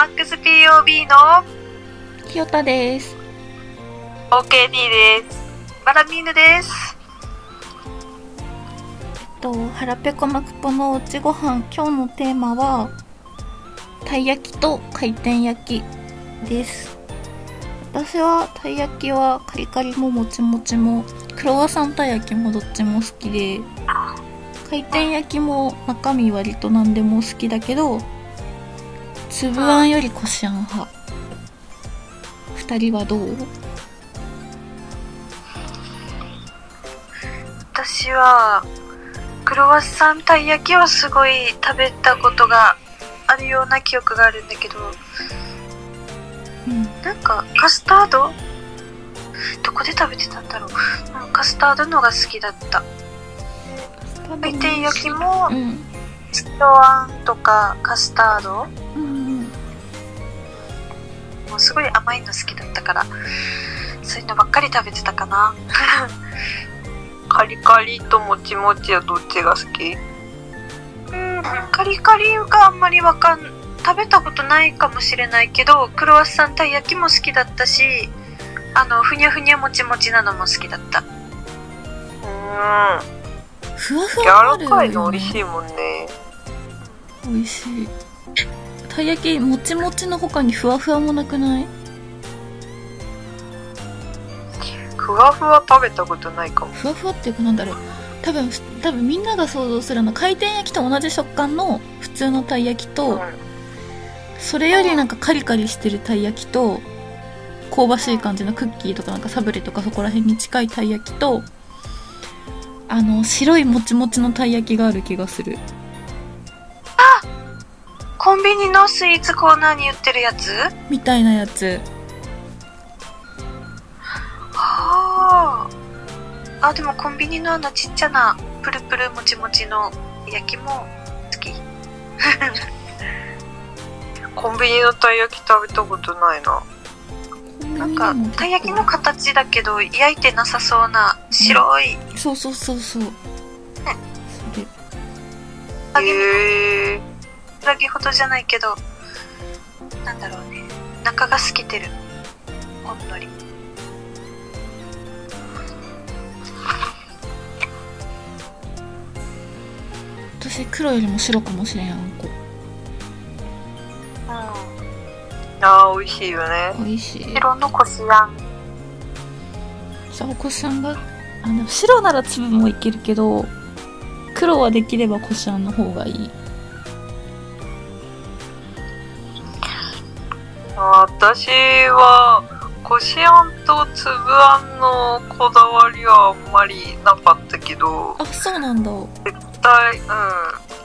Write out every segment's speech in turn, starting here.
マックス POB の清田です。OKD です。バラミーヌです。えっと、腹ペコマクポのおうちご飯、今日のテーマは、たい焼きと回転焼きです。私はたい焼きはカリカリももちもちも、クロワッサンたい焼きもどっちも好きで、回転焼きも中身割と何でも好きだけど、粒あんよりこしあん派。二人はどう？私は、クロワッサンたい焼きをすごい食べたことがあるような記憶があるんだけど、うん。なんかカスタード？どこで食べてたんだろううんカスタードのが好きだった。回転焼きもう、ん。白あんとかカスタード？うんうん。もうすごい甘いの好きだったからそういうのばっかり食べてたかな。カリカリともちもちはどっちが好き？うんカリカリがあんまりわかん食べたことないかもしれないけどクロワッサンたい焼きも好きだったしあのふにゃふにゃもちもちなのも好きだった。うん。ふわふ柔わあるよ、ね、らかいの美味しいもんね。美味しいたい焼きもちもちの他にふわふわもなくない？ふわふわ食べたことないかも。ふわふわっていうかなんだろう。多分多分みんなが想像するのは回転焼きと同じ食感の普通のたい焼きと、うんそれよりなんかカリカリしてるたい焼きと香ばしい感じのクッキーとかなんかサブレとかそこら辺に近いたい焼きとあの白いもちもちのたい焼きがある気がするコンビニのスイーツコーナーに売ってるやつ？みたいなやつ。はあ。あでもコンビニのあのちっちゃなプルプルもちもちの焼きも好き。コンビニのたい焼き食べたことないな。なんかたい焼きの形だけど焼いてなさそうな白い。そうそうそうそう。それ。揚げへえ揚げほどじゃないけどなんだろうね。中が透けてる。ほんのり。私黒よりも白かもしれんあんこ。うん。あー美味しいよね。美味しい。白のこしあん。そうお子さんがあの白なら粒もいけるけど黒はできればこしあんの方がいい私はこしあんとつぶあんのこだわりはあんまりなかったけどあそうなんだ。絶対うん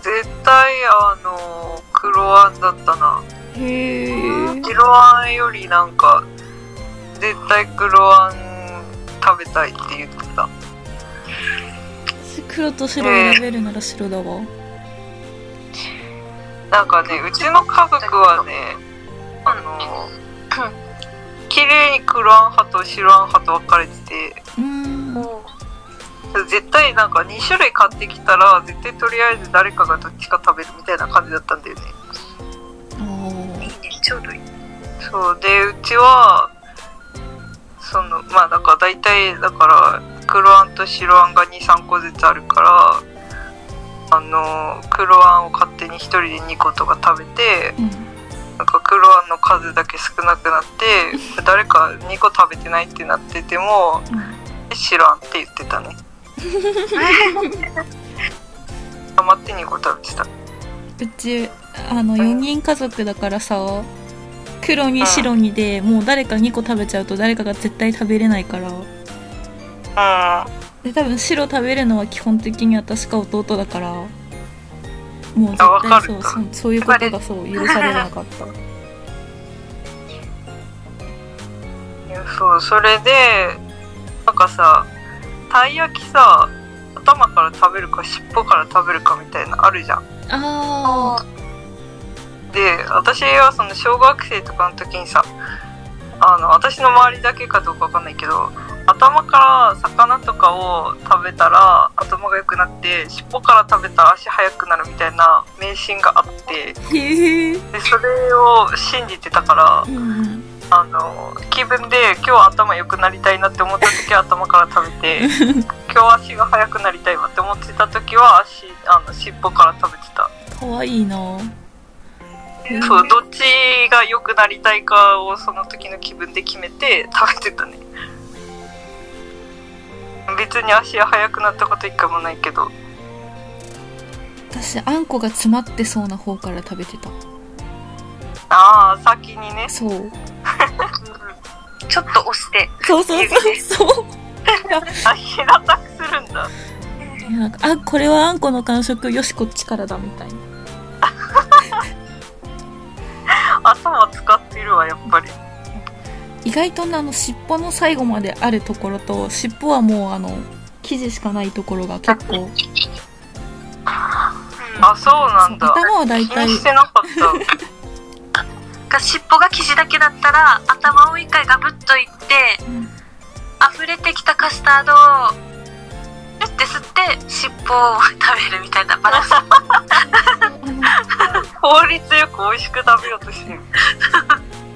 絶対あの黒あんだったな。へえ白あんよりなんか絶対黒あん食べたいって言ってた。黒と白選べるなら白だわ。なんかねうちの家族はねあの綺麗に黒あん派と白あん派と分かれてて。うーん。絶対なんか2種類買ってきたら絶対とりあえず誰かがどっちか食べるみたいな感じだったんだよね。あいいねちょうどいい。そう。でうちはそのまあだから大体だから黒あんと白あんが23個ずつあるからあの黒あんを勝手に1人で2個とか食べてーうんなんか黒あんの数だけ少なくなって誰か2個食べてないってなってても白あんって言ってたね。余って2個食べてた。うちあの4人家族だからさ黒に白にでもう誰か2個食べちゃうと誰かが絶対食べれないから。うん。で多分白食べるのは基本的に私か弟だからもう絶対そうそうそういうことがそう許されなかった。いやそうそれでなんかさたい焼きさ頭から食べるか尻尾から食べるかみたいなあるじゃん。あで私はその小学生とかの時にさあの私の周りだけかどうかわかんないけど頭から魚とかを食べたら頭が良くなって尻尾から食べたら足速くなるみたいな迷信があってでそれを信じてたからあの気分で今日は頭良くなりたいなって思った時は頭から食べて 今日足が速くなりたいわって思ってた時は足あの尻尾から食べてた。かわいいな。そうどっちが良くなりたいかをその時の気分で決めて食べてたね別に足が速くなったこと一回もないけど。私あんこが詰まってそうな方から食べてた。ああ先にね。そう。ちょっと押して。そうそうそう。そう。あ平たくするんだ。なんかあこれはあんこの感触よしこっちからだみたいな。頭使ってるわやっぱり。意外とねあの尻尾の最後まであるところと尻尾はもうあの生地しかないところが結構あそうなんだ。頭は大気体にしてなかった。が尻尾が生地だけだったら頭を一回ガブッといってうん。溢れてきたカスタードをピュッて吸って尻尾を食べるみたいなバランス。効率よく美味しく食べようとしてる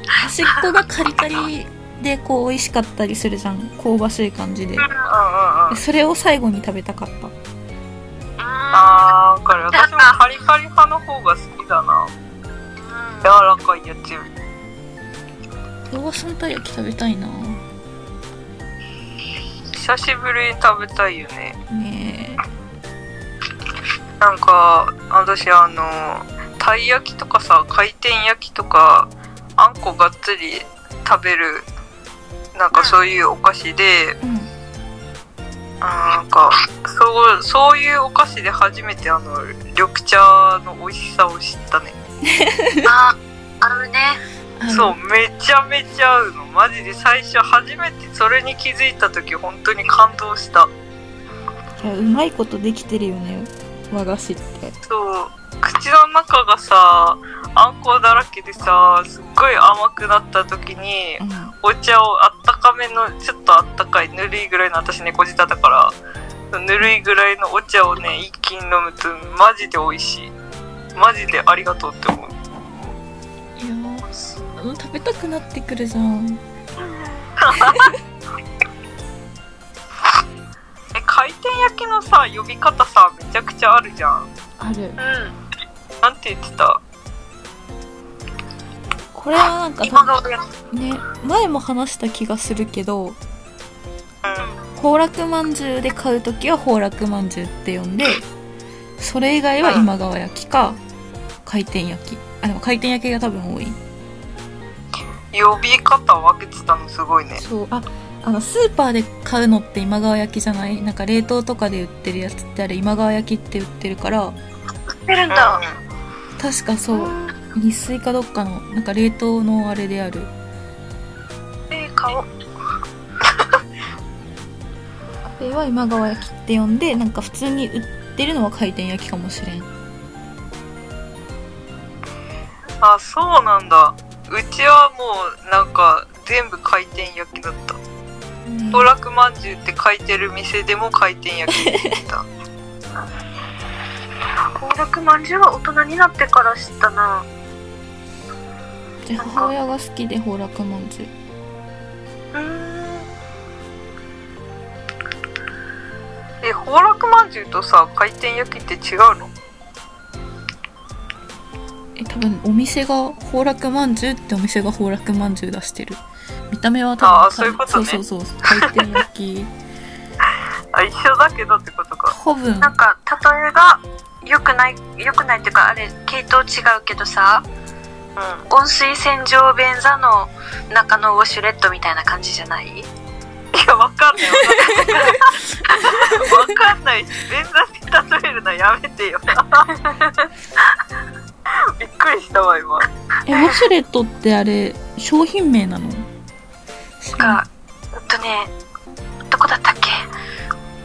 端っこがカリカリでこう美味しかったりするじゃん。香ばしい感じで。うんうんうん。それを最後に食べたかった。あーわかる。私もカリカリ派の方が好きだな。柔らかいやつより。クロワッサンたい焼き食べたいな。久しぶりに食べたいよね。ねなんか私あのたい焼きとかさ回転焼きとかあんこがっつり食べるなんかそういうお菓子でえうん。なんかそうそういうお菓子で初めてあの緑茶の美味しさを知ったね。あ合うね。あのそうめちゃめちゃ合うの。マジで最初初めてそれに気づいた時本当に感動した。うまいことできてるよね和菓子って。そう口の中がさあんこだらけでさすっごい甘くなった時にうん。お茶をあったかめのちょっとあったかいぬるいぐらいの私猫舌だからぬるいぐらいのお茶をね一気に飲むとマジで美味しい。マジでありがとうって思う。いやー食べたくなってくるじゃん。え回転焼きのさ呼び方さめちゃくちゃあるじゃん。ある。うん。なんて言ってた？これはなんかね前も話した気がするけどうん崩落まんじゅうで買うときは崩落まんじゅうって呼んでそれ以外は今川焼きか回転焼き。あでも回転焼きが多分多い。呼び方分けてたのすごいね。そう。ああのスーパーで買うのって今川焼きじゃない？なんか冷凍とかで売ってるやつってあれ今川焼きって売ってるから。売ってるんだ。確かそう日水かどっかのなんか冷凍のあれである。えー、顔あれは今川焼きって呼んでなんか普通に売ってるのは回転焼きかもしれん。あそうなんだ。うちはもうなんか全部回転焼きだった。ね当落まんじゅうって書いてる店でも回転焼きって言ってた崩落まんじゅうは大人になってから知ったなで母親が好きで崩落まんじゅう。え崩落まんじゅうとさ回転焼きって違うの？え多分お店が崩落まんじゅうってお店が崩落まんじゅう出してる。見た目は多分あーそういうことね。そうそうそう回転焼き。あ一緒だけどってことか。多分なんか例えが良くない良くないっていうかあれ系統違うけどさう温水洗浄便座の中のウォシュレットみたいな感じじゃない？んいやわかんない。わかんない。し便座で例えるのやめてよ。びっくりしたわ今。えウォシュレットってあれ商品名なの？かえっとねどこだったっけ？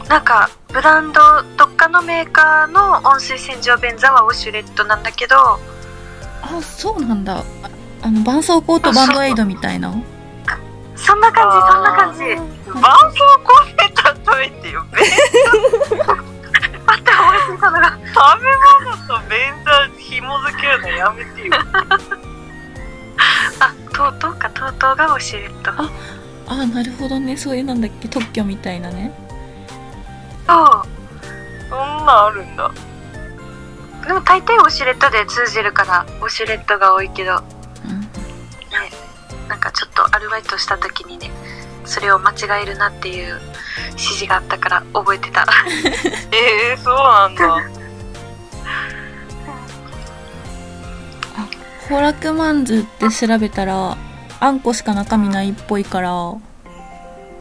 なんかブランドどっかのメーカーの温水洗浄便座はウォシュレットなんだけどあそうなんだ。ああの絆創膏とバンドエイドみたいな？そんな感じそんな感じ。絆創膏で例えてよ。便待って思いついたのが食べ物と便座紐付けるのやめてよ。あとうとうかとうとうがウォシュレットああなるほどね。そういうなんだっけ特許みたいなね。そう。そんなんあるんだ。でも大抵ウォシュレットで通じるからウォシュレットが多いけど。うん。なんかちょっとアルバイトした時にねそれを間違えるなっていう指示があったから覚えてた。えー、そうなんだ。ホラクマンズって調べたらあんこしか中身ないっぽいから。う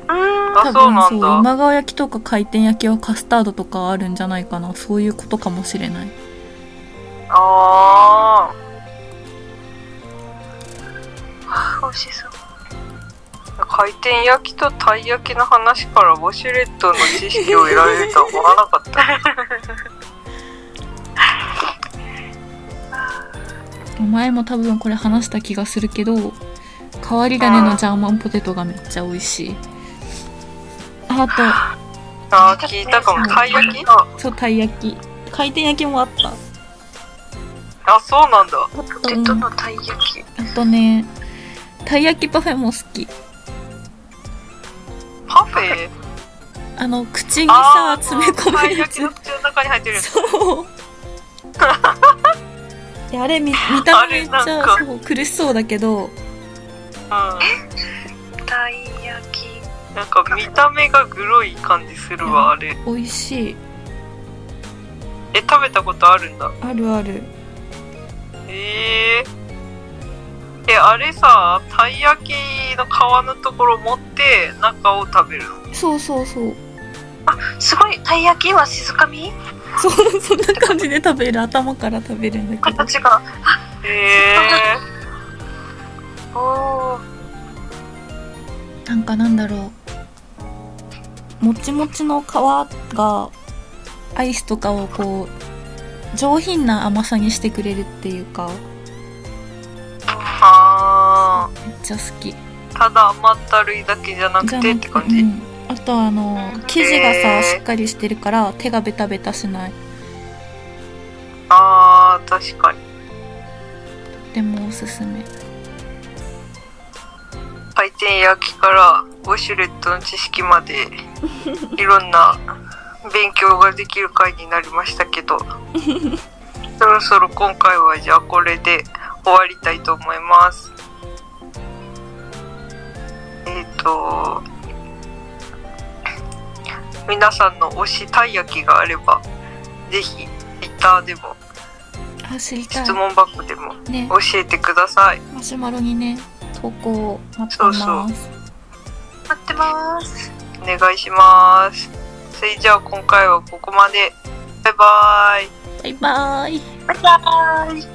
ーん。あそう今川焼きとか回転焼きはカスタードとかあるんじゃないかな。そういうことかもしれないあ美味しそうー。回転焼きとたい焼きの話からウォシュレットの知識を得られるとは思わなかった。前も多分これ話した気がするけど変わり種のジャーマンポテトがめっちゃ美味しいああー、聞いたかも。たい焼き？とそうたい焼き回転焼きもあったあ、そうなんだ。あポテトのたい焼き？あとねたい焼きパフェも好き。パフェ？あの口にさ詰め込たいめるやつ焼きの中に入ってる。そう。あれ見 見た目めっちゃそう苦しそうだけど。うん。たい焼き。なんか見た目がグロい感じするわ、あれ。美味しい。え、食べたことあるんだ？あるあるえー。え、あれさ、たい焼きの皮のところ持って中を食べるの？そうそうそう。すごい。たい焼きは静かみ？そうそんな感じで食べる。頭から食べるんだけど。形が。えおー。なんかなんだろう。もちもちの皮がアイスとかをこう上品な甘さにしてくれるっていうかー。あめっちゃ好きー。ただ甘ったるいだけじゃなくてって感じ。うん、あとあのうん生地がさしっかりしてるから手がベタベタしないあー、確かに。でもおすすめ回転焼きからウォシュレットの知識までいろんな勉強ができる回になりましたけど そろそろ今回はじゃあこれで終わりたいと思います。えっ、と皆さんの推したい焼きがあればぜひ Twitter でも質問箱でもね。教えてください。マシュマロにね投稿を待ってます。そうそう。待ってます。お願いしますそれじゃあ今回はここまで。バイバーイ。バイバイ。バイバーイ